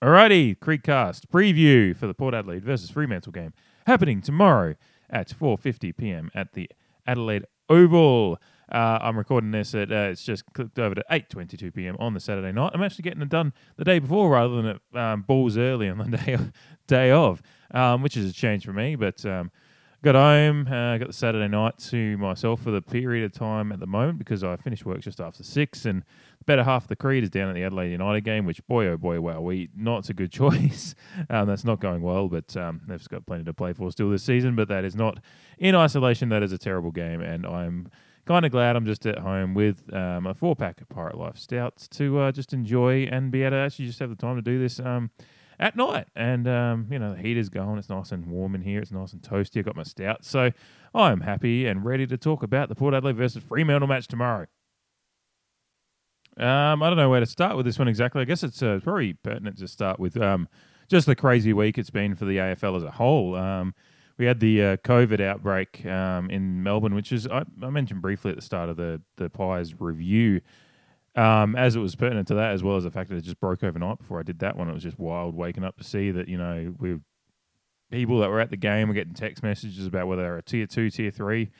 Alrighty, Creekcast preview for the Port Adelaide versus Fremantle game happening tomorrow at 4:50 p.m. at the Adelaide Oval. Uh, I'm recording this at uh, it's just clicked over to 8:22 p.m. on the Saturday night. I'm actually getting it done the day before rather than at um, balls early on the day of, day of, um, which is a change for me. But um, got home, uh, got the Saturday night to myself for the period of time at the moment because I finished work just after six and the better half of the creed is down at the Adelaide United game, which boy oh boy wow we not a good choice. um, that's not going well, but um, they've got plenty to play for still this season. But that is not in isolation. That is a terrible game, and I'm kind of glad I'm just at home with um, a four pack of Pirate Life Stouts to uh, just enjoy and be able to actually just have the time to do this. Um, at night, and um, you know the heat is going. It's nice and warm in here. It's nice and toasty. I got my stout, so I'm happy and ready to talk about the Port Adelaide versus Fremantle match tomorrow. Um, I don't know where to start with this one exactly. I guess it's uh, very pertinent to start with um, just the crazy week it's been for the AFL as a whole. Um, we had the uh, COVID outbreak um, in Melbourne, which is I, I, mentioned briefly at the start of the the Pies review. Um, as it was pertinent to that, as well as the fact that it just broke overnight before I did that one, it was just wild waking up to see that you know we people that were at the game were getting text messages about whether they're a tier two, tier three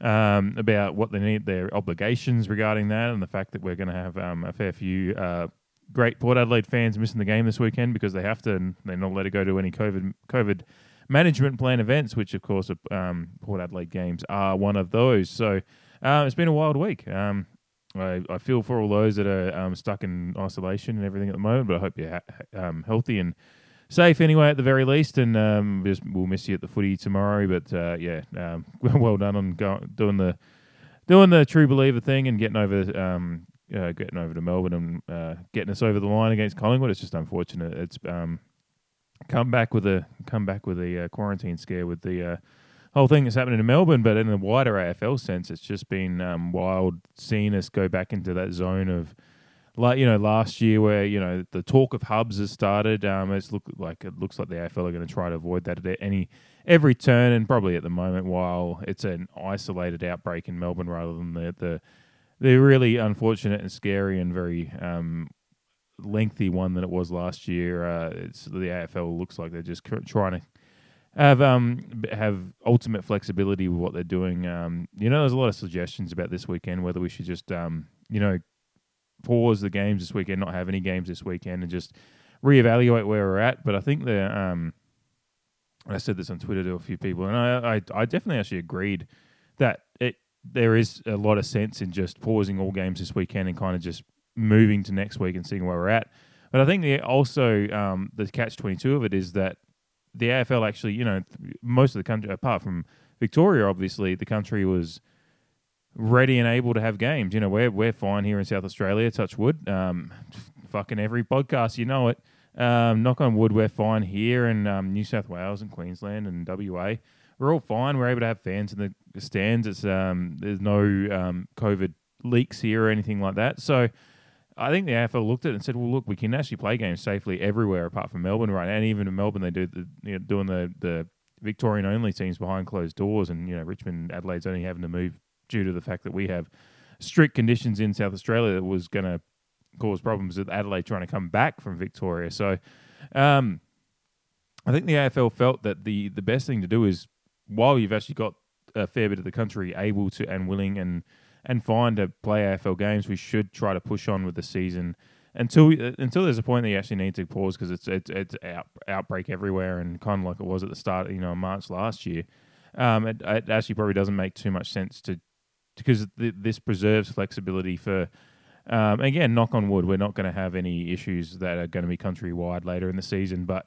um, about what they need, their obligations regarding that, and the fact that we're going to have um, a fair few uh, great Port Adelaide fans missing the game this weekend because they have to, and they're not allowed to go to any COVID COVID management plan events, which of course um, Port Adelaide games are one of those. So uh, it's been a wild week. Um, I, I, feel for all those that are um, stuck in isolation and everything at the moment, but I hope you're ha- um, healthy and safe anyway at the very least, and um, just, we'll miss you at the footy tomorrow. But uh, yeah, um, well done on go- doing the doing the true believer thing and getting over um, uh, getting over to Melbourne and uh, getting us over the line against Collingwood. It's just unfortunate. It's um, come back with a come back with a uh, quarantine scare with the uh, whole thing that's happening in Melbourne, but in the wider AFL sense, it's just been um, wild seeing us go back into that zone of like you know last year where you know the talk of hubs has started. Um, it's look like it looks like the AFL are going to try to avoid that at any every turn, and probably at the moment, while it's an isolated outbreak in Melbourne rather than the the the really unfortunate and scary and very um, lengthy one than it was last year. Uh, it's the AFL looks like they're just trying to have um have ultimate flexibility with what they're doing. Um, you know, there's a lot of suggestions about this weekend whether we should just um you know pause the games this weekend, not have any games this weekend, and just reevaluate where we're at. But I think the um, I said this on Twitter to a few people, and I, I, I definitely actually agreed that it there is a lot of sense in just pausing all games this weekend and kind of just moving to next week and seeing where we're at. But I think the, also um, the catch twenty two of it is that the AFL actually, you know, most of the country, apart from Victoria, obviously, the country was ready and able to have games. You know, we're we're fine here in South Australia. Touch wood. Um, fucking every podcast, you know it. Um, knock on wood, we're fine here in um, New South Wales and Queensland and WA. We're all fine. We're able to have fans in the stands. It's um, there's no um, COVID leaks here or anything like that. So I think the AFL looked at it and said, "Well, look, we can actually play games safely everywhere apart from Melbourne, right? And even in Melbourne, they do the you know, doing the the Victorian only teams behind closed doors, and you know Richmond, Adelaide's only having to move due to the fact that we have strict conditions in South Australia that was going to cause problems with Adelaide trying to come back from Victoria. So um, I think the AFL felt that the, the best thing to do is while you've actually got a fair bit of the country able to and willing and and fine to play AFL games, we should try to push on with the season until until there's a point that you actually need to pause because it's it's it's out, outbreak everywhere and kind of like it was at the start, you know, March last year. Um, it, it actually probably doesn't make too much sense to because th- this preserves flexibility for. Um, again, knock on wood, we're not going to have any issues that are going to be countrywide later in the season. But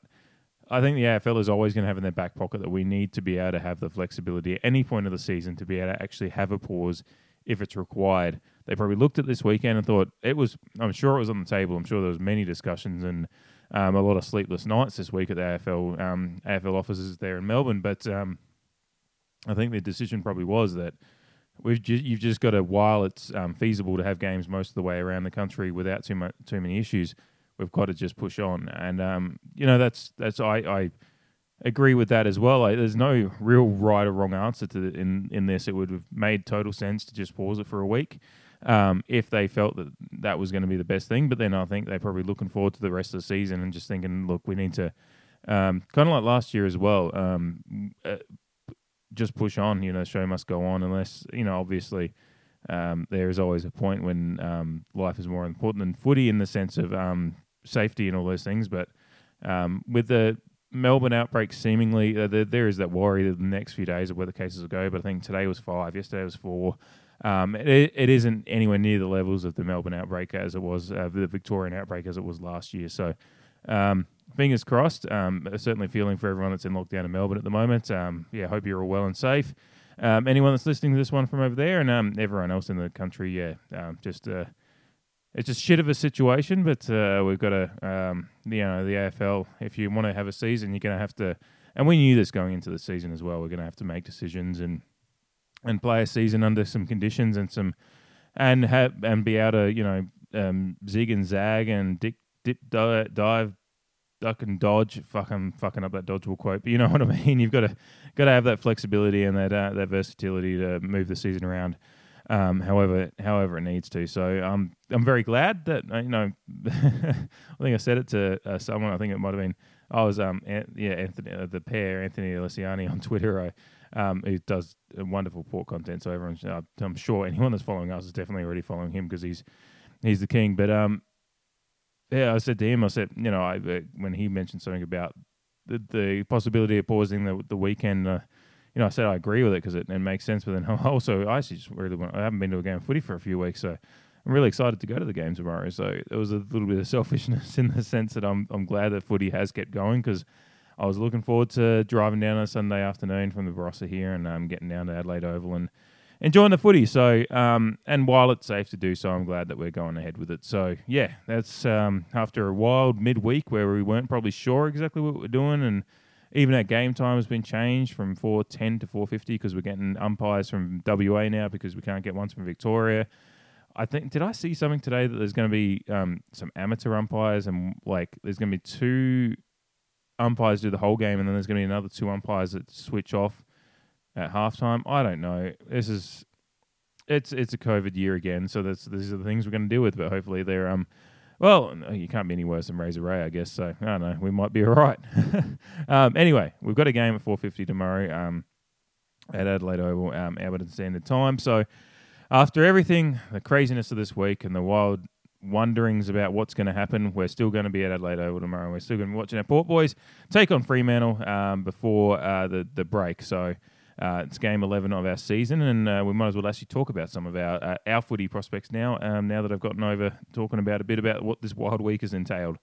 I think the AFL is always going to have in their back pocket that we need to be able to have the flexibility at any point of the season to be able to actually have a pause if it's required. They probably looked at this weekend and thought it was. I'm sure it was on the table. I'm sure there was many discussions and um, a lot of sleepless nights this week at the AFL um, AFL offices there in Melbourne. But um, I think the decision probably was that We've ju- you've just got to while it's um, feasible to have games most of the way around the country without too much too many issues, we've got to just push on. And um, you know that's that's I, I agree with that as well. there's no real right or wrong answer to the, in in this. It would have made total sense to just pause it for a week. um, if they felt that that was going to be the best thing. But then I think they're probably looking forward to the rest of the season and just thinking, look, we need to um, kind of like last year as well. Um, uh, just push on. You know, show must go on unless you know, obviously. Um, there is always a point when um, life is more important than footy in the sense of um, safety and all those things. But um, with the Melbourne outbreak, seemingly uh, the, there is that worry that the next few days of where the cases will go. But I think today was five, yesterday was four. Um, it, it isn't anywhere near the levels of the Melbourne outbreak as it was uh, the Victorian outbreak as it was last year. So um, fingers crossed. Um, certainly feeling for everyone that's in lockdown in Melbourne at the moment. Um, yeah, hope you're all well and safe. Um, anyone that's listening to this one from over there and um, everyone else in the country, yeah, um, just uh, it's just shit of a situation, but uh, we've got to, um, you know, the AFL. If you want to have a season, you're going to have to, and we knew this going into the season as well. We're going to have to make decisions and and play a season under some conditions and some and have and be able to, you know, um, zig and zag and dip, dip, dive, duck and dodge. Fuck, I'm fucking up that dodgeball quote, but you know what I mean. You've got to got to have that flexibility and that uh, that versatility to move the season around. Um, however, however it needs to. So um, I'm very glad that uh, you know. I think I said it to uh, someone. I think it might have been. I was um an- yeah Anthony uh, the pair Anthony Alessiani on Twitter. I um who does wonderful port content. So everyone, uh, I'm sure anyone that's following us is definitely already following him because he's he's the king. But um yeah, I said to him, I said, you know, I, uh, when he mentioned something about the, the possibility of pausing the the weekend, uh, you know, I said I agree with it because it, it, makes sense. But then also, I just really want, I haven't been to a game of footy for a few weeks, so I'm really excited to go to the game tomorrow. So it was a little bit of selfishness in the sense that I'm I'm glad that footy has kept going because I was looking forward to driving down on a Sunday afternoon from the Barossa here and um, getting down to Adelaide Oval and enjoying the footy. So, um, and while it's safe to do so, I'm glad that we're going ahead with it. So, yeah, that's um, after a wild midweek where we weren't probably sure exactly what we're doing, and even our game time has been changed from 4:10 to 4:50 because we're getting umpires from WA now because we can't get ones from Victoria. I think did I see something today that there's going to be um, some amateur umpires and like there's going to be two umpires do the whole game and then there's going to be another two umpires that switch off at halftime. I don't know. This is it's it's a COVID year again, so that's these are the things we're going to deal with. But hopefully they're um. Well, you can't be any worse than Razor Ray, I guess. So I don't know. We might be all right. um, anyway, we've got a game at 4:50 tomorrow um, at Adelaide Oval, um, Alberton Standard Time. So after everything, the craziness of this week and the wild wonderings about what's going to happen, we're still going to be at Adelaide Oval tomorrow. We're still going to be watching our Port Boys take on Fremantle um, before uh, the the break. So uh, it's game 11 of our season, and uh, we might as well actually talk about some of our uh, our footy prospects now. Um, now that I've gotten over talking about a bit about what this wild week has entailed.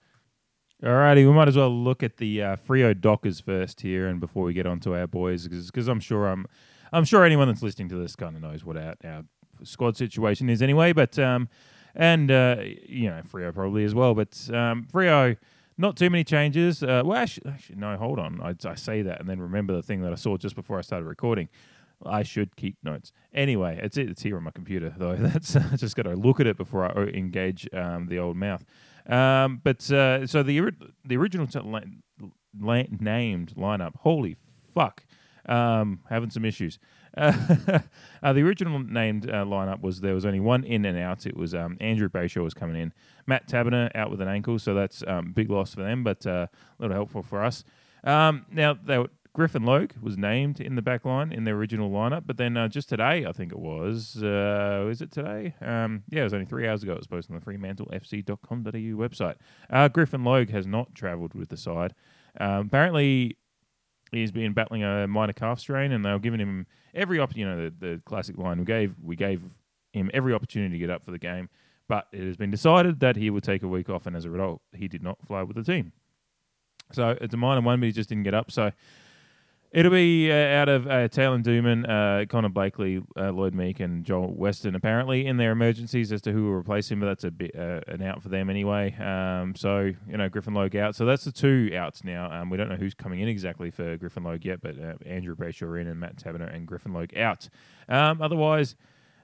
Alrighty, we might as well look at the uh, Freo Dockers first here, and before we get on to our boys, because I'm sure I'm I'm sure anyone that's listening to this kind of knows what our, our squad situation is anyway. But um, and uh, you know Freo probably as well, but um, Freo not too many changes. Uh, well, actually, actually, no, hold on. I, I say that and then remember the thing that I saw just before I started recording. I should keep notes. Anyway, it's it's here on my computer though. That's I just got to look at it before I engage um, the old mouth. Um, but uh, so the the original t- la- la- named lineup. Holy fuck! Um, having some issues. Uh, uh, the original named uh, lineup was there was only one in and out. It was um, Andrew Brayshaw was coming in, Matt Taberner out with an ankle, so that's um, big loss for them, but uh, a little helpful for us. Um, now they were, Griffin Logue was named in the back line in the original lineup, but then uh, just today, I think it was, uh, is it today? Um, yeah, it was only three hours ago. It was posted on the FremantleFC.com.au website. Griffin Logue has not travelled with the side. Apparently, he's been battling a minor calf strain, and they were giving him every op- you know the, the classic line we gave we gave him every opportunity to get up for the game, but it has been decided that he would take a week off, and as a result, he did not fly with the team. So it's a minor one, but he just didn't get up. So It'll be uh, out of uh, Taylin Duman, uh, Connor Blakely, uh, Lloyd Meek, and Joel Western, apparently, in their emergencies as to who will replace him, but that's a bit uh, an out for them anyway. Um, so, you know, Griffin Logue out. So that's the two outs now. Um, we don't know who's coming in exactly for Griffin Logue yet, but uh, Andrew Brayshaw in and Matt Taberner and Griffin Logue out. Um, otherwise,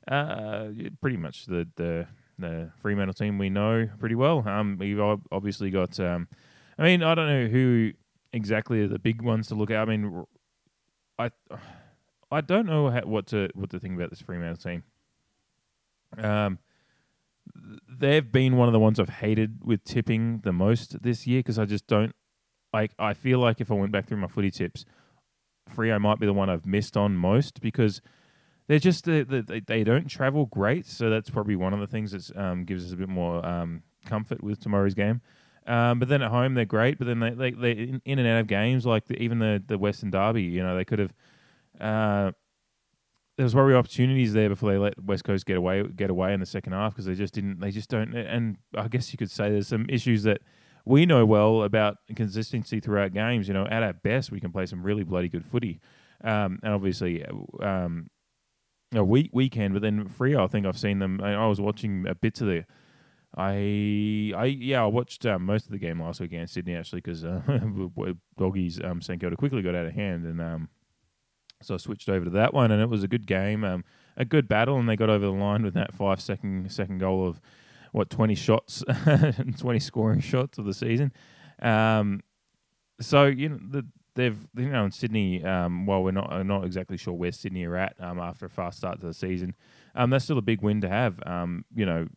uh, pretty much the, the, the Fremantle team we know pretty well. Um, we've obviously got, um, I mean, I don't know who exactly the big ones to look at. I mean, I I don't know how, what to what to think about this Fremantle team. Um, they've been one of the ones I've hated with tipping the most this year because I just don't like. I feel like if I went back through my footy tips, Freo might be the one I've missed on most because they're just they, they, they don't travel great. So that's probably one of the things that um, gives us a bit more um, comfort with tomorrow's game. Um, but then at home they're great. But then they they they in, and out of games like the, even the the Western Derby. You know they could have. Uh, there was probably opportunities there before they let West Coast get away get away in the second half because they just didn't they just don't and I guess you could say there's some issues that we know well about consistency throughout games. You know, at our best we can play some really bloody good footy, um, and obviously um, a week weekend. But then Freo, I think I've seen them. I, I was watching a bit of the. I I yeah I watched um, most of the game last week against Sydney actually because uh, doggies um, St Kilda quickly got out of hand and um, so I switched over to that one, and it was a good game, um, a good battle, and they got over the line with that five second second goal of what twenty shots, twenty scoring shots of the season. Um, so you know the, they've you know in Sydney, um, while we're not not exactly sure where Sydney are at um, after a fast start to the season, um, that's still a big win to have. Um, you know,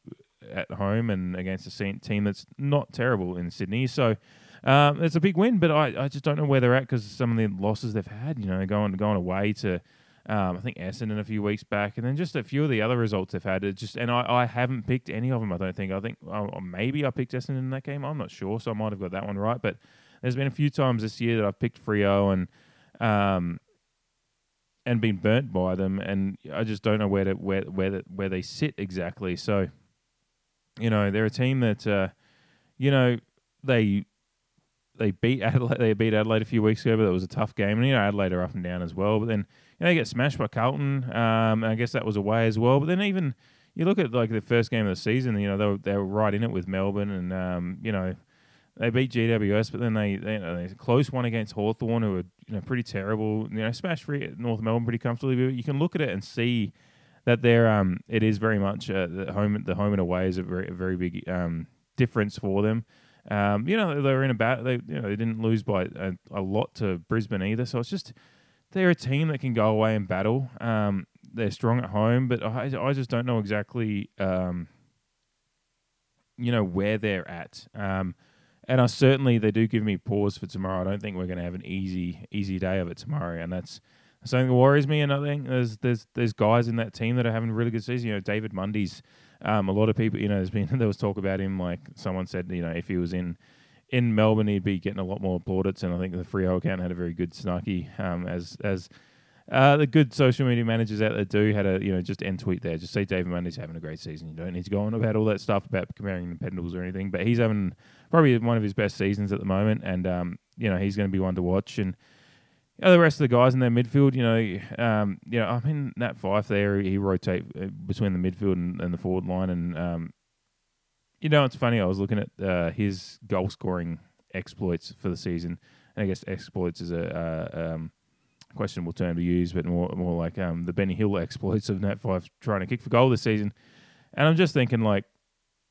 at home and against a team that's not terrible in Sydney. So um, it's a big win, but I, I just don't know where they're at because some of the losses they've had. You know, going going away to. Um, I think Essendon a few weeks back, and then just a few of the other results they've had. It just and I, I haven't picked any of them. I don't think. I think oh, maybe I picked Essendon in that game. I'm not sure, so I might have got that one right. But there's been a few times this year that I've picked Freo and um, and been burnt by them, and I just don't know where to where where the, where they sit exactly. So, you know, they're a team that uh, you know they they beat Adelaide. They beat Adelaide a few weeks ago, but it was a tough game. And you know Adelaide are up and down as well. But then you know, they get smashed by Carlton. Um, I guess that was away as well. But then even you look at like the first game of the season. You know they were, they were right in it with Melbourne, and um, you know they beat GWS, but then they they, you know, they close one against Hawthorn, who were you know pretty terrible. You know smashed free at North Melbourne pretty comfortably. But you can look at it and see that they're um it is very much uh, the home the home and away is a very a very big um difference for them. Um, you know, they were in a bat. They you know they didn't lose by a, a, lot to Brisbane either. So it's just they're a team that can go away and battle. Um, they're strong at home, but I I just don't know exactly um, you know where they're at. Um, and I certainly they do give me pause for tomorrow. I don't think we're going to have an easy easy day of it tomorrow, and that's something that worries me. And I think there's there's guys in that team that are having really good season. You know, David Mundy's um, a lot of people, you know, there's been there was talk about him. Like someone said, you know, if he was in in Melbourne, he'd be getting a lot more plaudits. And I think the Freo account had a very good snarky um, as as uh, the good social media managers out there do had a you know just end tweet there. Just say David Mundy's having a great season. You don't need to go on about all that stuff about comparing the Pendles or anything. But he's having probably one of his best seasons at the moment, and um, you know he's going to be one to watch. And you know, the rest of the guys in their midfield, you know, um, you know, I mean, Nat Fyfe there, he rotate uh, between the midfield and, and the forward line, and um, you know, it's funny. I was looking at uh, his goal scoring exploits for the season, and I guess exploits is a uh, um, questionable term to use, but more more like um, the Benny Hill exploits of Nat Fyfe trying to kick for goal this season. And I'm just thinking, like,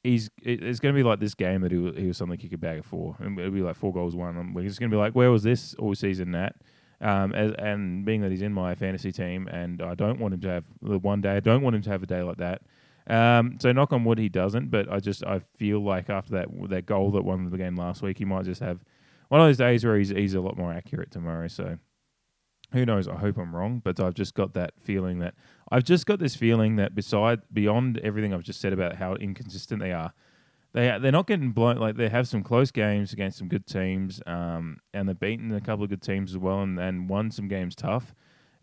he's it's going to be like this game that he was, he was suddenly kick a bag of four, and it'll be like four goals one. We're just going to be like, where was this all season, Nat? Um, as, and being that he's in my fantasy team, and I don't want him to have the one day, I don't want him to have a day like that. Um, so knock on wood, he doesn't. But I just I feel like after that that goal that won the game last week, he might just have one of those days where he's he's a lot more accurate tomorrow. So who knows? I hope I'm wrong, but I've just got that feeling that I've just got this feeling that beside beyond everything I've just said about how inconsistent they are, they they're not getting blown. Like they have some close games against some good teams, um, and they've beaten a couple of good teams as well, and, and won some games tough.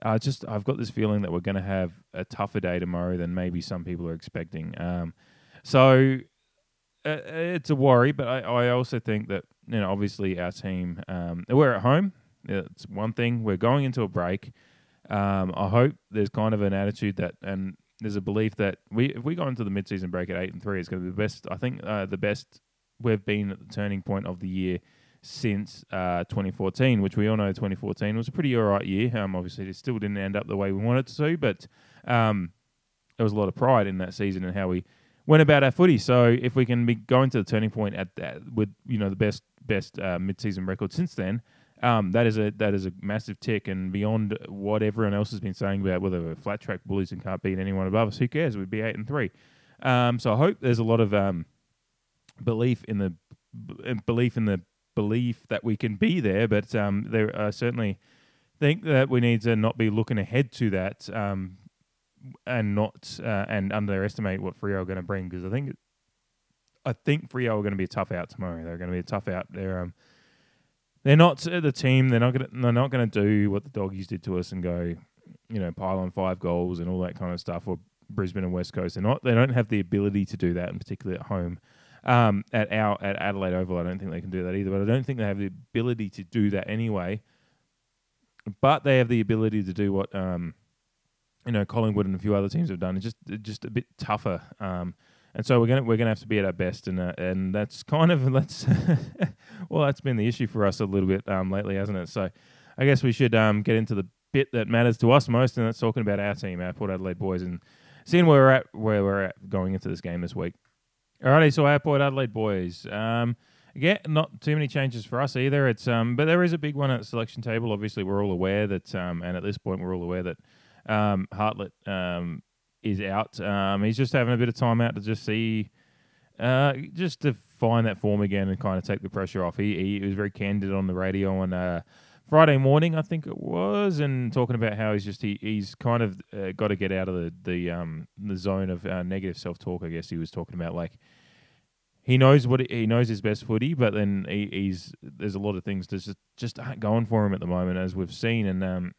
Uh, just I've got this feeling that we're going to have a tougher day tomorrow than maybe some people are expecting. Um, so uh, it's a worry, but I, I also think that you know obviously our team um, we're at home. It's one thing. We're going into a break. Um, I hope there's kind of an attitude that and there's a belief that we if we go into the mid-season break at eight and three, it's going to be the best. I think uh, the best we've been at the turning point of the year since uh, 2014, which we all know 2014 was a pretty alright year. Um, obviously, it still didn't end up the way we wanted it to, but um, there was a lot of pride in that season and how we went about our footy. So if we can be going to the turning point at that with you know the best best uh, mid-season record since then, Um, that is a that is a massive tick, and beyond what everyone else has been saying about whether we're flat track bullies and can't beat anyone above us, who cares? We'd be eight and three. Um, so I hope there's a lot of um, belief in the b- belief in the belief that we can be there, but um, there are certainly think that we need to not be looking ahead to that um, and not uh, and underestimate what Freo are going to bring because I think I think Freo are going to be a tough out tomorrow. They're going to be a tough out. They're um, they're not the team. They're not going to they're not to do what the doggies did to us and go, you know, pile on five goals and all that kind of stuff. Or Brisbane and West Coast. They're not. They don't have the ability to do that, and particularly at home. Um, at our at Adelaide Oval, I don't think they can do that either. But I don't think they have the ability to do that anyway. But they have the ability to do what um, you know Collingwood and a few other teams have done. It's just just a bit tougher. Um, and so we're gonna we're gonna have to be at our best, and uh, and that's kind of that's well that's been the issue for us a little bit um, lately, hasn't it? So I guess we should um, get into the bit that matters to us most, and that's talking about our team, our Port Adelaide boys, and seeing where we're at where we're at going into this game this week. Alrighty, so our Port Adelaide boys. Um, yeah, not too many changes for us either. It's um, but there is a big one at the selection table. Obviously, we're all aware that, um, and at this point, we're all aware that um, Hartlett um, is out. Um, he's just having a bit of time out to just see, uh, just to find that form again and kind of take the pressure off. He he was very candid on the radio on uh, Friday morning, I think it was, and talking about how he's just he, he's kind of uh, got to get out of the the um the zone of uh, negative self talk. I guess he was talking about like he knows what he knows his best footy, but then he, he's there's a lot of things that just just aren't going for him at the moment, as we've seen, and um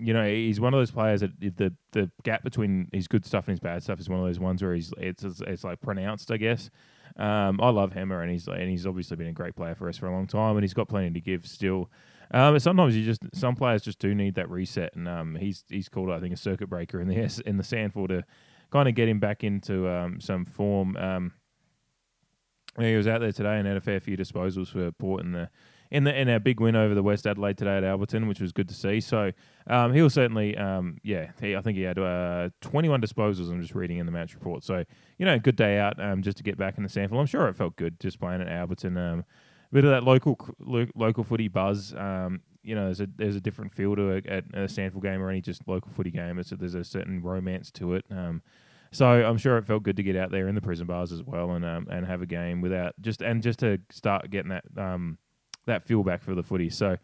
you know, he's one of those players that the the gap between his good stuff and his bad stuff is one of those ones where he's it's it's like pronounced, I guess. Um, I love Hammer, and he's and he's obviously been a great player for us for a long time, and he's got plenty to give still. Um, but sometimes you just some players just do need that reset, and um, he's he's called I think a circuit breaker in the in the SANFL to kind of get him back into um, some form. Um, he was out there today and had a fair few disposals for Port in the in the in our big win over the West Adelaide today at Alberton, which was good to see. So um, he'll certainly, um, yeah, he, I think he had uh, 21 disposals. I'm just reading in the match report. So you know, good day out um, just to get back in the SANFL. I'm sure it felt good just playing at Alberton. Um, a bit of that local local footy buzz. Um, you know, there's a there's a different feel to it at a SANFL game or any just local footy game. It's, there's a certain romance to it. Um, so I'm sure it felt good to get out there in the prison bars as well and um, and have a game without just and just to start getting that um, that feel back for the footy. So,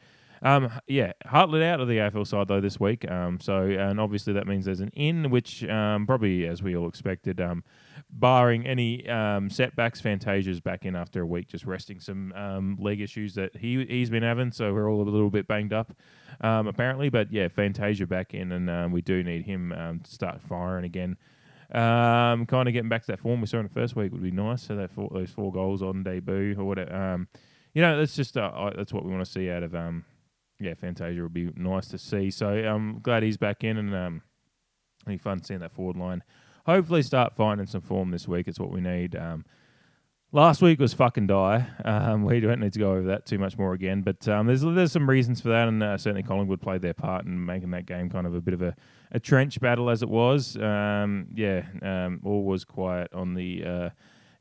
um, yeah, Hartlett out of the AFL side though this week. Um, so and obviously that means there's an in, which um, probably as we all expected, um, barring any um, setbacks, Fantasia's back in after a week, just resting some um, leg issues that he he's been having. So we're all a little bit banged up, apparently. But yeah, Fantasia back in, and we do need him to start firing again. Kind of getting back to that form we saw in the first week would be nice. So that four, those four goals on debut or whatever. Um, you know, that's just uh, that's what we want to see out of um, yeah, Fantasia would be nice to see. So I'm glad he's back in, and um, be fun seeing that forward line. Hopefully, start finding some form this week. It's what we need. Um, last week was fucking die. Um, we don't need to go over that too much more again, but um, there's there's some reasons for that, and uh, certainly Collingwood played their part in making that game kind of a bit of a, a trench battle as it was. Um, yeah, um, all was quiet on the. Uh,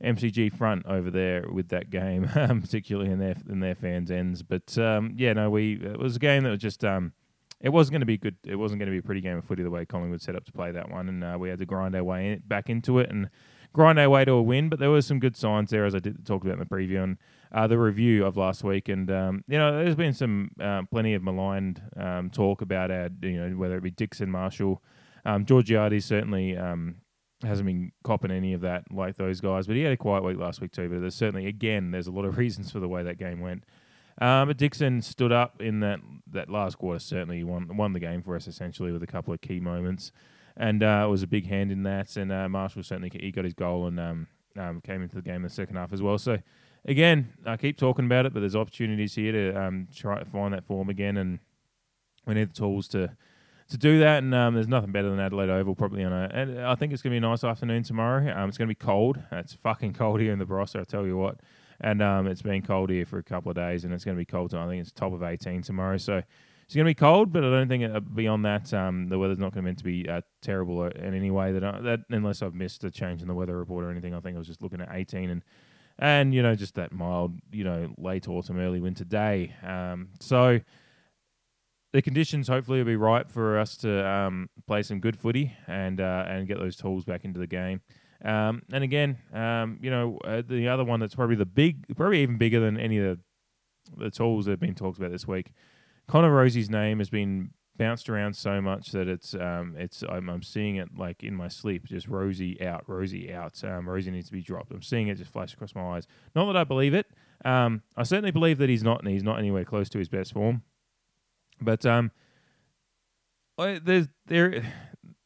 MCG front over there with that game, um, particularly in their in their fans' ends. But um, yeah, no, we it was a game that was just um, it wasn't going to be good. It wasn't going to be a pretty game of footy the way Collingwood set up to play that one, and uh, we had to grind our way in, back into it and grind our way to a win. But there were some good signs there, as I did talk about in the preview and uh, the review of last week. And um, you know, there's been some uh, plenty of maligned um, talk about our, you know, whether it be Dixon Marshall. Um, Georgiades certainly um, hasn't been copping any of that like those guys. But he had a quiet week last week too. But there's certainly again there's a lot of reasons for the way that game went. Um, but Dixon stood up in that that last quarter. Certainly won won the game for us essentially with a couple of key moments, and uh, was a big hand in that. And uh, Marshall certainly he got his goal and um, um, came into the game in the second half as well. So again, I keep talking about it, but there's opportunities here to um, try to find that form again, and we need the tools to to do that. And um, there's nothing better than Adelaide Oval probably on a. And I think it's going to be a nice afternoon tomorrow. Um, it's going to be cold. It's fucking cold here in the Barossa, I tell you what. And um, it's been cold here for a couple of days, and it's going to be cold. I think it's top of 18 tomorrow. So it's going to be cold, but I don't think uh, beyond that, um, the weather's not going to meant to be uh, terrible in any way. That I, that unless I've missed a change in the weather report or anything. I think I was just looking at 18 and and you know just that mild, you know, late autumn, early winter day. Um, so the conditions hopefully will be right for us to um, play some good footy and uh, and get those tools back into the game. Um, and again, um, you know, uh, the other one that's probably the big, probably even bigger than any of the, the tools that have been talked about this week. Connor Rozee's name has been bounced around so much that it's um, it's I'm, I'm seeing it like in my sleep, just Rozee out, Rozee out. Um, Rozee needs to be dropped. I'm seeing it just flash across my eyes. Not that I believe it. Um, I certainly believe that he's not, and he's not anywhere close to his best form. But um, I, there's there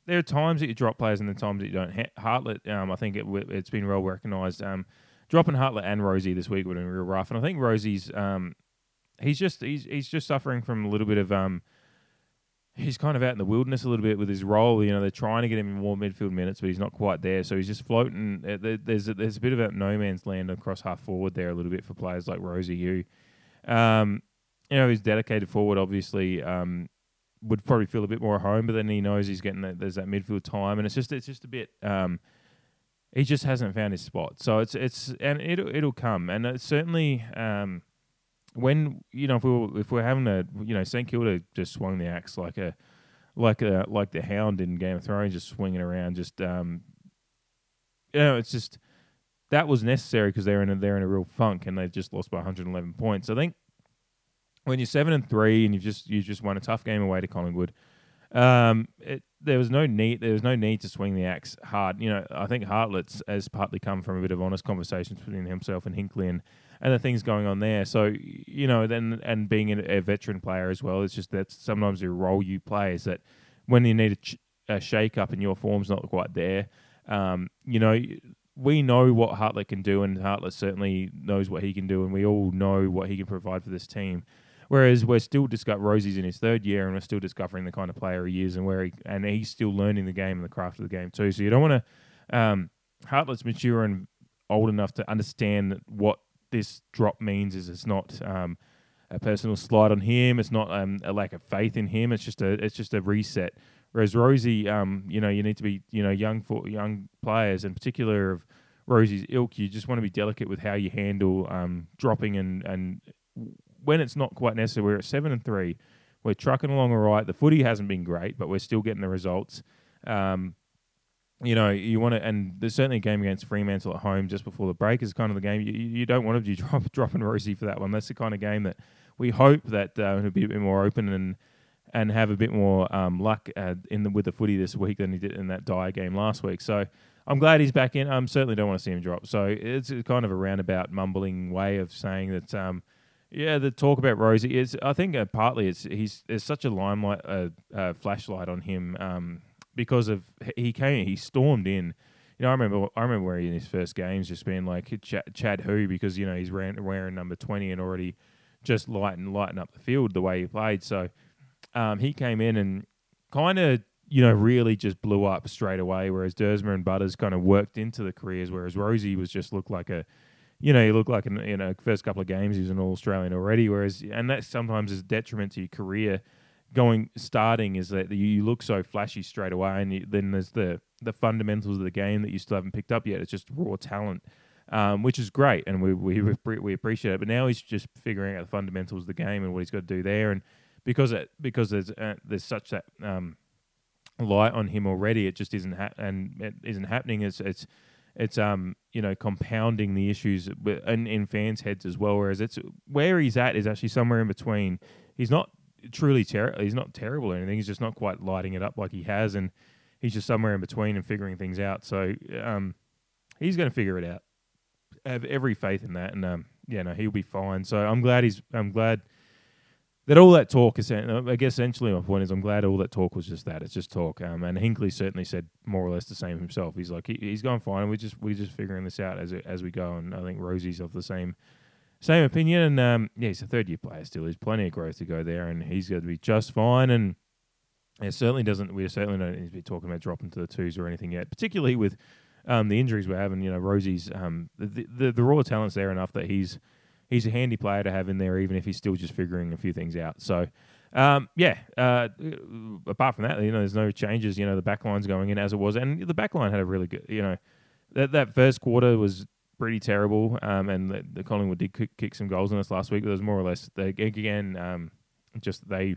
there are times that you drop players and the times that you don't. Hartlett, um, I think it, it's been well recognised. Um, dropping Hartlett and Rozee this week would have been real rough, and I think Rozee's um, he's just he's he's just suffering from a little bit of um, he's kind of out in the wilderness a little bit with his role. You know, they're trying to get him in more midfield minutes, but he's not quite there. So he's just floating. Uh, there's a, there's a bit of a no man's land across half forward there a little bit for players like Rozee. You, um, you know, he's dedicated forward. Obviously, um, would probably feel a bit more at home, but then he knows he's getting that. There's that midfield time, and it's just it's just a bit. Um, he just hasn't found his spot. So it's it's and it'll it'll come, and it's certainly. Um, when you know if we were, if we're having a you know St Kilda just swung the axe like a like a like the Hound in Game of Thrones, just swinging around, just um, you know, it's just that was necessary because they're in a, they're in a real funk and they've just lost by 111 points. I think when you're seven and three and you've just you just won a tough game away to Collingwood, um, it, there was no need there was no need to swing the axe hard. You know, I think Hartlett's has partly come from a bit of honest conversations between himself and Hinkley and and the things going on there. So you know, then and being a, veteran player as well, it's just that sometimes the role you play is that when you need a, ch- a shake up and your form's not quite there, um, you know. We know what Hartlett can do, and Hartlett certainly knows what he can do, and we all know what he can provide for this team. Whereas we're still discovering Rozee's in his third year, and we're still discovering the kind of player he is, and where he and he's still learning the game and the craft of the game too. So you don't want to. Um, Hartlett's mature and old enough to understand what this drop means is it's not um, a personal slide on him. It's not um, a lack of faith in him. It's just a it's just a reset. Whereas Rozee, um, you know, you need to be you know young for young players, in particular of Rozee's ilk. You just want to be delicate with how you handle um, dropping and and when it's not quite necessary. We're at seven and three. We're trucking along all right. The footy hasn't been great, but we're still getting the results. Um, you know, you want to, and there's certainly a game against Fremantle at home just before the break is kind of the game. You, you don't want to be drop, dropping Rozee for that one. That's the kind of game that we hope that uh, it'll be a bit more open and and have a bit more um, luck uh, in the with the footy this week than he did in that dire game last week. So I'm glad he's back in. I um, certainly don't want to see him drop. So it's kind of a roundabout, mumbling way of saying that. Um, yeah, the talk about Rozee is. I think uh, partly it's he's there's such a limelight, uh, uh, flashlight on him. Um, because of he came, he stormed in. You know, I remember I remember where he in his first games just being like Chad, Chad who because you know he's ran, wearing number twenty and already just lighten lighten up the field the way he played. So um, he came in and kind of you know really just blew up straight away. Whereas Duursma and Butters kind of worked into the careers, whereas Rozee was just looked like a you know, you look like in you know first couple of games he was an All Australian already. Whereas, and that sometimes is detriment to your career going starting is that you look so flashy straight away, and you, then there's the the fundamentals of the game that you still haven't picked up yet. It's just raw talent, um, which is great, and we we we appreciate it. But now he's just figuring out the fundamentals of the game and what he's got to do there, and because it because there's uh, there's such that um, light on him already, it just isn't ha- and it isn't happening. It's it's it's um you know compounding the issues in, in fans' heads as well. Whereas it's where he's at is actually somewhere in between. He's not truly terrible. He's not terrible or anything. He's just not quite lighting it up like he has, and he's just somewhere in between and figuring things out. So um, he's going to figure it out. I have every faith in that, and um, yeah, no, he'll be fine. So I'm glad he's. I'm glad that all that talk is. I guess essentially my point is I'm glad all that talk was just that. It's just talk. Um, and Hinkley certainly said more or less the same himself. He's like he, he's going fine. We're just we're just figuring this out as as we go. And I think Rozee's of the same same opinion. And um, yeah, he's a third year player still. There's plenty of growth to go there, and he's going to be just fine. And it certainly doesn't. We certainly don't need to be talking about dropping to the twos or anything yet, particularly with um, the injuries we're having. You know, Rozee's, um, the, the the raw talent's there enough that he's he's a handy player to have in there, even if he's still just figuring a few things out. So. Um, yeah. Uh, apart from that, you know, there's no changes. You know, the backline's going in as it was, and the backline had a really good. You know, that that first quarter was pretty terrible. Um, and the, the Collingwood did kick, kick, some goals on us last week, but it was more or less again um, just they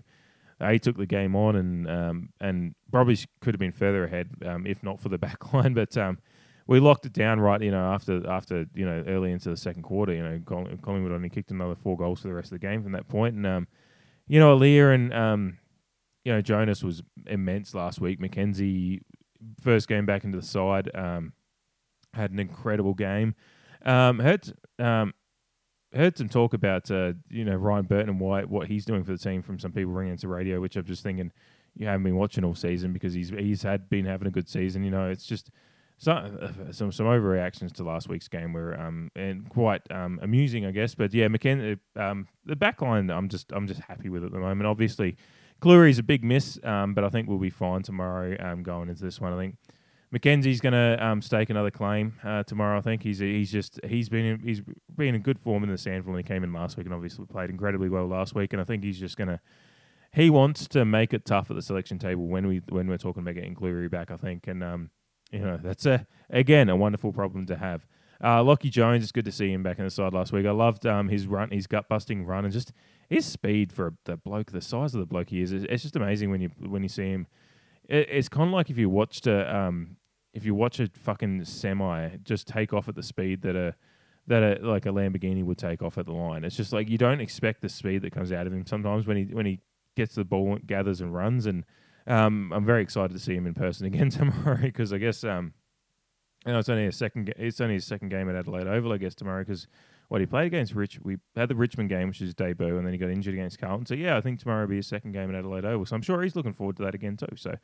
they took the game on and um, and probably could have been further ahead um, if not for the back line, but. We locked it down right, you know, after after you know early into the second quarter. You know, Collingwood only kicked another four goals for the rest of the game from that point. point, and um, you know, Aliir and um, you know Jonas was immense last week. McKenzie first game back into the side um, had an incredible game. Um, heard um, heard some talk about uh, you know Ryan Burton and why what he's doing for the team from some people ringing into radio, which I'm just thinking you haven't been watching all season because he's he's had been having a good season. You know, it's just some uh, some some overreactions to last week's game were um and quite um amusing, I guess. But yeah, McKen um the backline, I'm just I'm just happy with at the moment. Obviously, Clurey's a big miss, um, but I think we'll be fine tomorrow. Um, going into this one, I think McKenzie's going to um, stake another claim uh, tomorrow. I think he's he's just he's been in, he's been in good form in the SANFL when he came in last week, and obviously played incredibly well last week. And I think he's just going to he wants to make it tough at the selection table when we when we're talking about getting Clurey back. I think, and um, you know that's a again a wonderful problem to have. Uh, Lachie Jones, it's good to see him back in the side last week. I loved um, his run, his gut busting run, and just his speed for the bloke, the size of the bloke he is. It's just amazing when you when you see him. It, it's kind of like if you watched a um, if you watch a fucking semi just take off at the speed that a that a like a Lamborghini would take off at the line. It's just like you don't expect the speed that comes out of him sometimes when he when he gets the ball, gathers and runs. And um, I'm very excited to see him in person again tomorrow because I guess um, you know, it's only a second. It's only his second game at Adelaide Oval, I guess, tomorrow because what he played against Rich. We had the Richmond game, which is his debut, and then he got injured against Carlton. So yeah, I think tomorrow will be his second game at Adelaide Oval. So I'm sure he's looking forward to that again too. So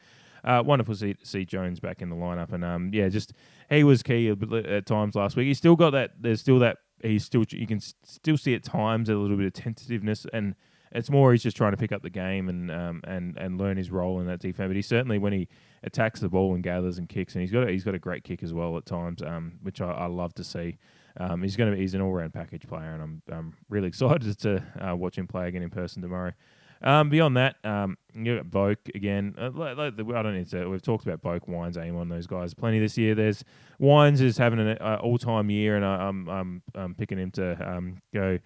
uh, wonderful to see, see, Jones back in the lineup, and um, yeah, just he was key at times last week. He's still got that. There's still that. He's still you can still see at times a little bit of tentativeness and it's more he's just trying to pick up the game and um, and and learn his role in that defense. But he certainly when he attacks the ball and gathers and kicks, and he's got a, he's got a great kick as well at times, um, which I, I, love to see. Um, he's going to he's an all round package player, and I'm I'm really excited to uh, watch him play again in person tomorrow. Um, beyond that, um, you got Boak again. Uh, I don't need to. We've talked about Boak, Wines, Amon those guys plenty this year. There's Wines is having an uh, all time year, and I, am I'm, I'm picking him to um, go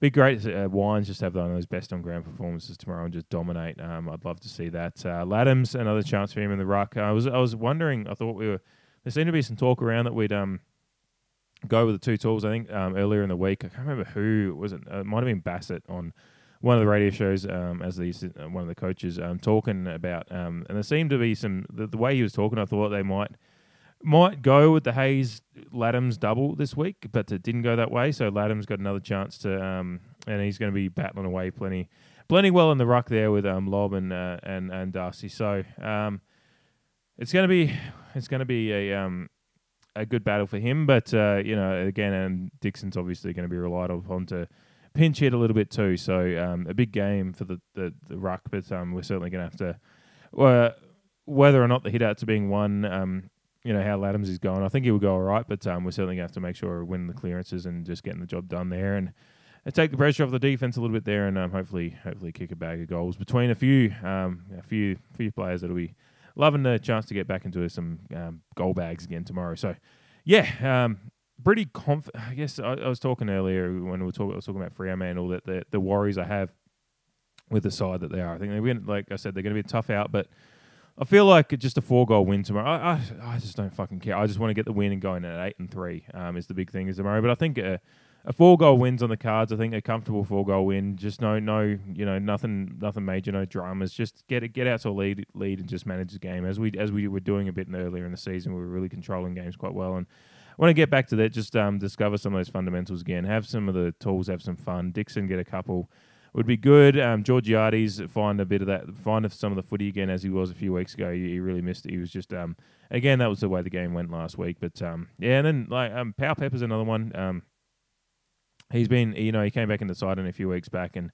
be great. Uh, Wines just have one of those best on ground performances tomorrow and just dominate. Um, I'd love to see that. Uh, Ladhams, another chance for him in the ruck. I was I was wondering. I thought we were. There seemed to be some talk around that we'd um go with the two tools. I think um, earlier in the week. I can't remember who was it. Uh, it might have been Bassett on one of the radio shows um, as the uh, one of the coaches um, talking about. Um, and there seemed to be some the, the way he was talking. I thought they might might go with the Hayes Ladhams double this week, but it didn't go that way. So Ladhams got another chance to, um, and he's going to be battling away plenty, plenty well in the ruck there with um, Lobb and uh, and and Darcy. So um, it's going to be it's going to be a um, a good battle for him. But uh, you know, again, and Dixon's obviously going to be relied upon to pinch hit a little bit too. So um, a big game for the the, the ruck, but um, we're certainly going to have to. Uh, whether or not the hitouts are being won, um, you know how Ladhams is going. I think he will go all right, but um, we're certainly going to have to make sure we're winning the clearances and just getting the job done there, and, take the pressure off the defense a little bit there, and um, hopefully, hopefully kick a bag of goals between a few, um, a few, few players that'll be loving the chance to get back into some um, goal bags again tomorrow. So, yeah, um, pretty confident. I guess I, I, was talking earlier when we were talking, I was talking about Freeman and all that. The, the worries I have with the side that they are. I think they're like I said, they're going to be a tough out, but I feel like just a four goal win tomorrow. I, I, I just don't fucking care. I just want to get the win and going at eight and three. Um, is the big thing is tomorrow. But I think a, a four goal wins on the cards. I think a comfortable four goal win. Just no no you know nothing nothing major, no dramas. Just get get out to a lead lead and just manage the game as we as we were doing a bit earlier in the season. We were really controlling games quite well and. I want to get back to that. Just um, discover some of those fundamentals again. Have some of the tools. Have some fun. Dixon get a couple would be good. Um, Georgiades find a bit of that, find some of the footy again as he was a few weeks ago. He, he really missed it. He was just um, again that was the way the game went last week. But um, yeah, and then like um, Powell-Pepper's another one. Um, he's been you know he came back in the side in a few weeks back and.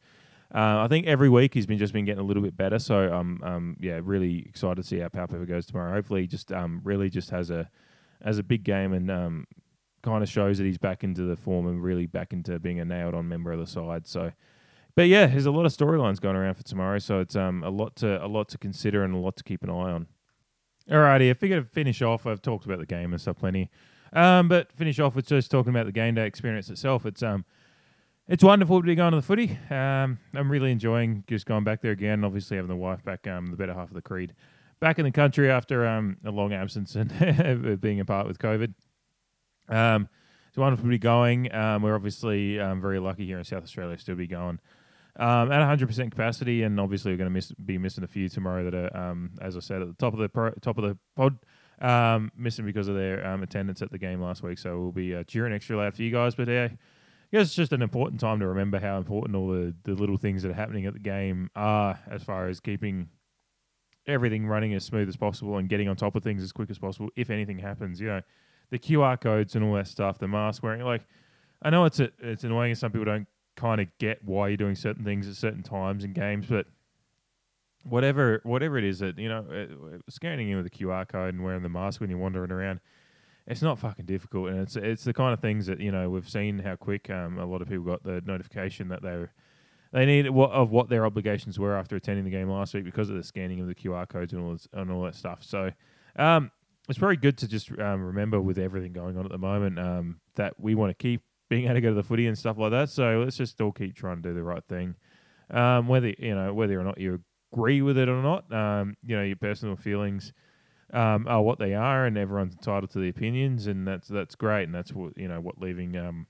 Uh, I think every week he's been just been getting a little bit better, so um, um, yeah, really excited to see how Powell-Pepper goes tomorrow. Hopefully, he just um, really just has a as a big game and um, kind of shows that he's back into the form and really back into being a nailed on member of the side. So but yeah, there's a lot of storylines going around for tomorrow, so it's um a lot to a lot to consider and a lot to keep an eye on. Alrighty, I figured to finish off. I've talked about the game and stuff plenty. Um, but finish off with just talking about the game day experience itself. It's um, it's wonderful to be going to the footy. Um, I'm really enjoying just going back there again. Obviously, having the wife back, um, the better half of the creed, back in the country after um a long absence and being apart with COVID. Um, it's wonderful to be going. Um, we're obviously um, very lucky here in South Australia still be going um, at 100% capacity, and obviously we're going to miss, be missing a few tomorrow that are, um, as I said at the top of the pro, top of the pod, um, missing because of their um, attendance at the game last week. So we'll be uh, cheering extra loud for you guys. But yeah, I guess it's just an important time to remember how important all the, the little things that are happening at the game are as far as keeping everything running as smooth as possible and getting on top of things as quick as possible if anything happens. You know, the QR codes and all that stuff, the mask wearing, like. I know it's a, it's annoying some people don't kind of get why you're doing certain things at certain times in games, but whatever whatever it is that you know, uh, scanning in with a QR code and wearing the mask when you're wandering around, it's not fucking difficult, and it's it's the kind of things that you know we've seen how quick um, a lot of people got the notification that they they need what of what their obligations were after attending the game last week because of the scanning of the QR codes and all this, and all that stuff. So. Um, it's very good to just um, remember with everything going on at the moment um, that we want to keep being able to go to the footy and stuff like that. So let's just all keep trying to do the right thing. Um, whether you know whether or not you agree with it or not, um, you know your personal feelings um, are what they are, and everyone's entitled to the opinions, and that's that's great, and that's what you know what living um,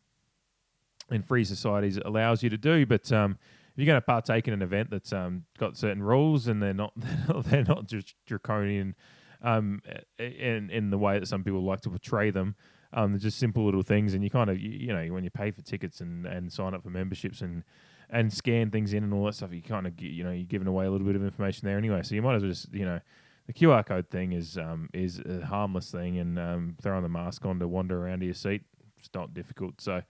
in free societies allows you to do. But um, if you're going to partake in an event that's um, got certain rules and they're not they're not just draconian um, in in the way that some people like to portray them, um, just simple little things, and you kind of you, you, know when you pay for tickets and, and sign up for memberships and and scan things in and all that stuff, you kind of you know you're giving away a little bit of information there anyway. So you might as well just you know the QR code thing is um, is a harmless thing, and um, throwing the mask on to wander around to your seat, it's not difficult. So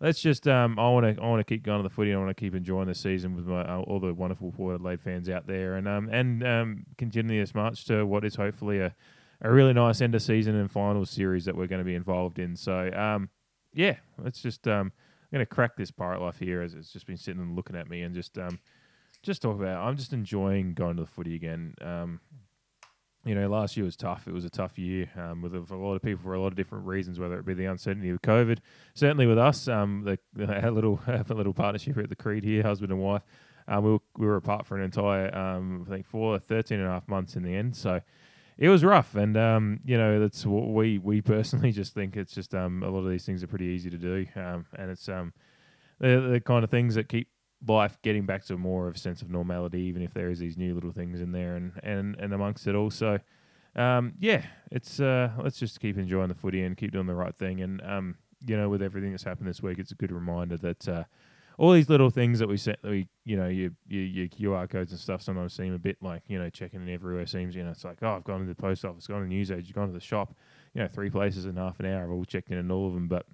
let's just um, I want to I want to keep going to the footy. I want to keep enjoying the season with my, uh, all the wonderful Port Adelaide fans out there, and um and um continue this march to what is hopefully a a really nice end of season and final series that we're going to be involved in. So, um, yeah, let's just um, I'm going to crack this pirate life here as it's just been sitting and looking at me and just um, just talk about. I'm just enjoying going to the footy again. Um, you know, last year was tough. It was a tough year um, with a, lot of people for a lot of different reasons, whether it be the uncertainty of COVID. Certainly with us, um, the our little our little partnership at the Creed here, husband and wife, um, we, were, we were apart for an entire, um, I think, four, 13 and a half months in the end. So it was rough, and um, you know that's what we we personally just think it's just um, a lot of these things are pretty easy to do, um, and it's um, the the kind of things that keep life getting back to more of a sense of normality, even if there is these new little things in there, and and and amongst it all. So, um, yeah, it's uh, let's just keep enjoying the footy and keep doing the right thing, and um, you know, with everything that's happened this week, it's a good reminder that. Uh, all these little things that we set, we you know, your, your your QR codes and stuff sometimes seem a bit like you know checking in everywhere. Seems you know it's like oh I've gone to the post office, gone to the newsagent, gone to the shop, you know three places in half an hour. I've all checked in in all of them, but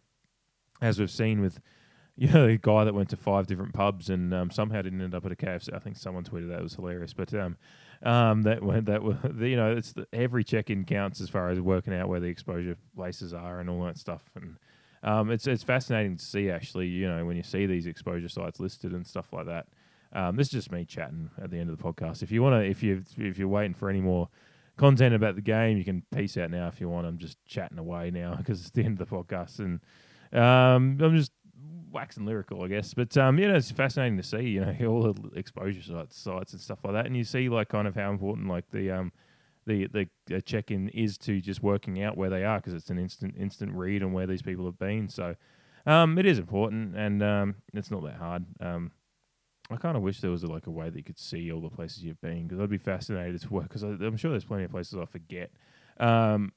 as we've seen with you know the guy that went to five different pubs and um, somehow didn't end up at a KFC. I think someone tweeted that it was hilarious, but um, um, that went that was you know it's the, every check in counts as far as working out where the exposure places are and all that stuff and um, it's it's fascinating to see actually. You know, when you see these exposure sites listed and stuff like that. Um, this is just me chatting at the end of the podcast. If you want to, if you if you're waiting for any more content about the game, you can peace out now if you want. I'm just chatting away now because it's the end of the podcast, and um, I'm just waxing lyrical, I guess. But um, you know, it's fascinating to see, you know, all the exposure sites, sites and stuff like that, and you see like kind of how important like the um, the the check in is to just working out where they are because it's an instant instant read on where these people have been. So um, it is important and um, it's not that hard. Um, I kind of wish there was a, like a way that you could see all the places you've been because I'd be fascinated to work because I'm sure there's plenty of places I forget. Um,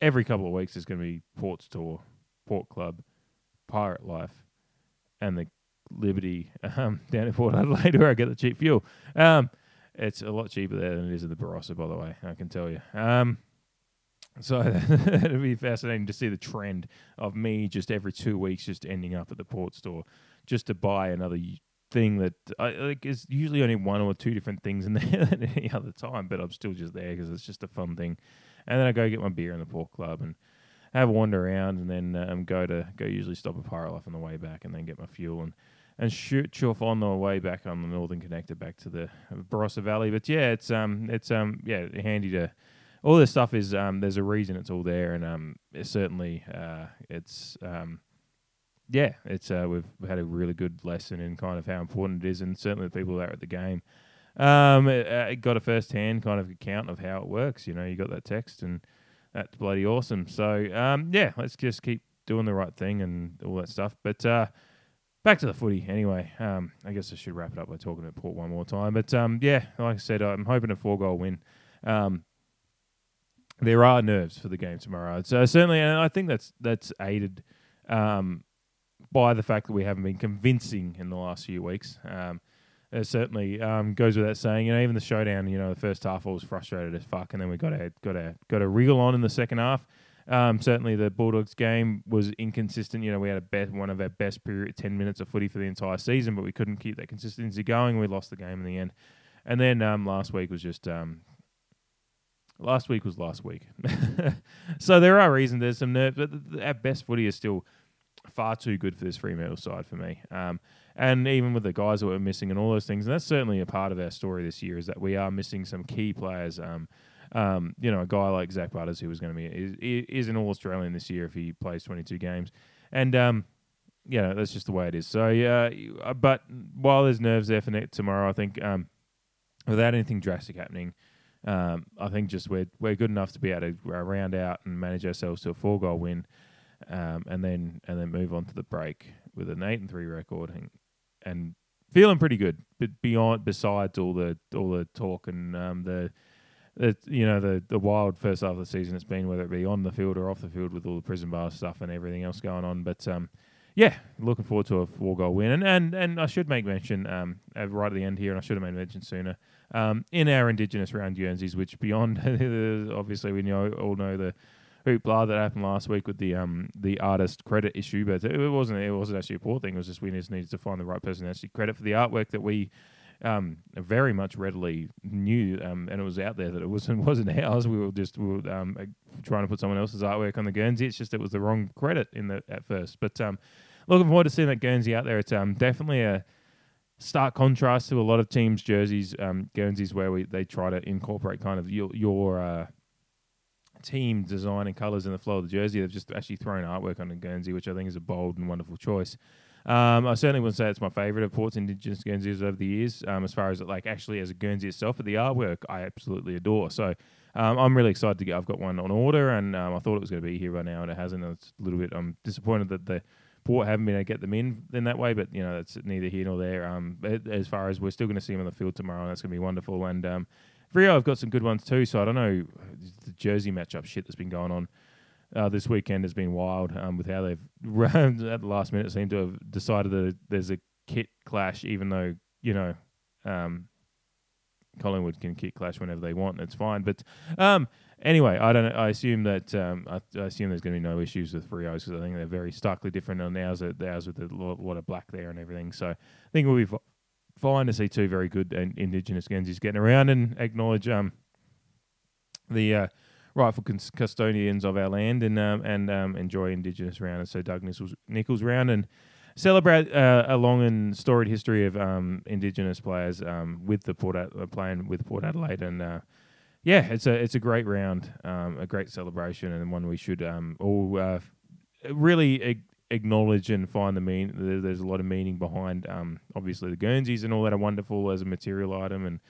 every couple of weeks there's going to be Port Store, Port Club, Pirate Life, and the Liberty um, down in Port Adelaide where I get the cheap fuel. Um, it's a lot cheaper there than it is in the Barossa, by the way. I can tell you. Um, so it'll be fascinating to see the trend of me just every two weeks just ending up at the port store just to buy another thing that I, like is usually only one or two different things in there at any other time, but I'm still just there because it's just a fun thing. And then I go get my beer in the port club and have a wander around, and then um, go to go usually stop at Pirate Life on the way back, and then get my fuel and and shoot off on the way back on the northern connector back to the Barossa Valley. But yeah, it's um it's um yeah handy to all this stuff is um, there's a reason it's all there, and um, certainly uh, it's um, yeah, it's uh, we've had a really good lesson in kind of how important it is, and certainly the people that are at the game um, it, uh, it got a first hand kind of account of how it works. You know, you got that text, and that's bloody awesome. So um, yeah, let's just keep doing the right thing and all that stuff. But uh, back to the footy anyway. Um, I guess I should wrap it up by talking about Port one more time. But um, yeah, like I said, I'm hoping a four goal win. Um, there are nerves for the game tomorrow. So certainly, and I think that's that's aided um, by the fact that we haven't been convincing in the last few weeks. Um, it certainly um, goes without saying. You know, even the showdown. You know, the first half I was frustrated as fuck, and then we got a got a got a wriggle on in the second half. Um, certainly, the Bulldogs game was inconsistent. You know, we had a bet, one of our best period, ten minutes of footy for the entire season, but we couldn't keep that consistency going. We lost the game in the end. And then um, last week was just um, last week was last week. so there are reasons. There's some nerves, but our best footy is still far too good for this Fremantle side for me. Um, and even with the guys that we're missing and all those things, and that's certainly a part of our story this year is that we are missing some key players. Um, um, you know, a guy like Zak Butters, who was going to be is, is an All Australian this year if he plays 22 games, and um, you know that's just the way it is. So yeah, uh, but while there's nerves there for tomorrow, I think um, without anything drastic happening, um, I think just we're we're good enough to be able to round out and manage ourselves to a four goal win, um, and then and then move on to the break with an eight and three record and, and feeling pretty good. But beyond besides all the all the talk and um, the the you know the the wild first half of the season it's been whether it be on the field or off the field with all the prison bar stuff and everything else going on. But um, yeah, looking forward to a four goal win. And and, and I should make mention um, right at the end here, and I should have made mention sooner. Um, in our Indigenous round Guernseys, which beyond obviously we know all know the hoopla that happened last week with the um the artist credit issue, but it wasn't it wasn't actually a poor thing. It was just we just needed to find the right person to actually credit for the artwork that we um, very much readily knew, um, and it was out there that it wasn't wasn't ours. We were just we were um, trying to put someone else's artwork on the Guernsey. It's just it was the wrong credit in the at first. But um, looking forward to seeing that Guernsey out there. It's um, definitely a stark contrast to a lot of teams' jerseys, um, Guernseys, where we they try to incorporate kind of your your uh, team design and colours in the flow of the jersey. They've just actually thrown artwork on the Guernsey, which I think is a bold and wonderful choice. Um, I certainly wouldn't say it's my favourite of Port's Indigenous Guernseys over the years, um, as far as like actually as a Guernsey itself, but the artwork I absolutely adore. So um, I'm really excited to get. I've got one on order, and um, I thought it was going to be here by now, and it hasn't. It's a little bit. I'm disappointed that the Port haven't been able to get them in in that way, but you know that's neither here nor there. Um, as far as we're still going to see them on the field tomorrow, and that's going to be wonderful. And um, I've got some good ones too. So I don't know the Jersey matchup shit that's been going on uh, this weekend has been wild um, with how they've at the last minute seem to have decided that there's a kit clash, even though you know um, Collingwood can kit clash whenever they want. It's fine, but um, anyway, I don't. I assume that um, I, I, assume there's going to be no issues with Freos because I think they're very starkly different on ours. Ours with a lot of black there and everything. So I think we'll be fine to see two very good and Indigenous Guernseys getting around and acknowledge um, the. Uh, rightful custodians of our land and um, and um, enjoy Indigenous round. And so Doug Nicholls, Nicholls round and celebrate uh, a long and storied history of um, Indigenous players um, with the Port Ad- playing with Port Adelaide and. Uh, yeah, it's a it's a great round, um, a great celebration, and one we should um, all uh, really ag- acknowledge and find the mean. There's a lot of meaning behind, obviously the Guernseys and all that are wonderful as a material item, and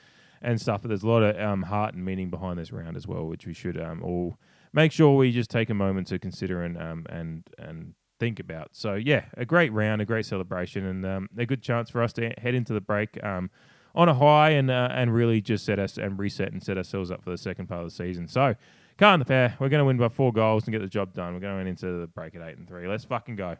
and stuff. But there's a lot of um, heart and meaning behind this round as well, which we should um, all make sure we just take a moment to consider and um, and and think about. So yeah, a great round, a great celebration, and um, a good chance for us to head into the break um, on a high and uh, and really just set us and reset and set ourselves up for the second part of the season. So. Carn the Power. We're going to win by four goals and get the job done. We're going into the break at eight and three. Let's fucking go.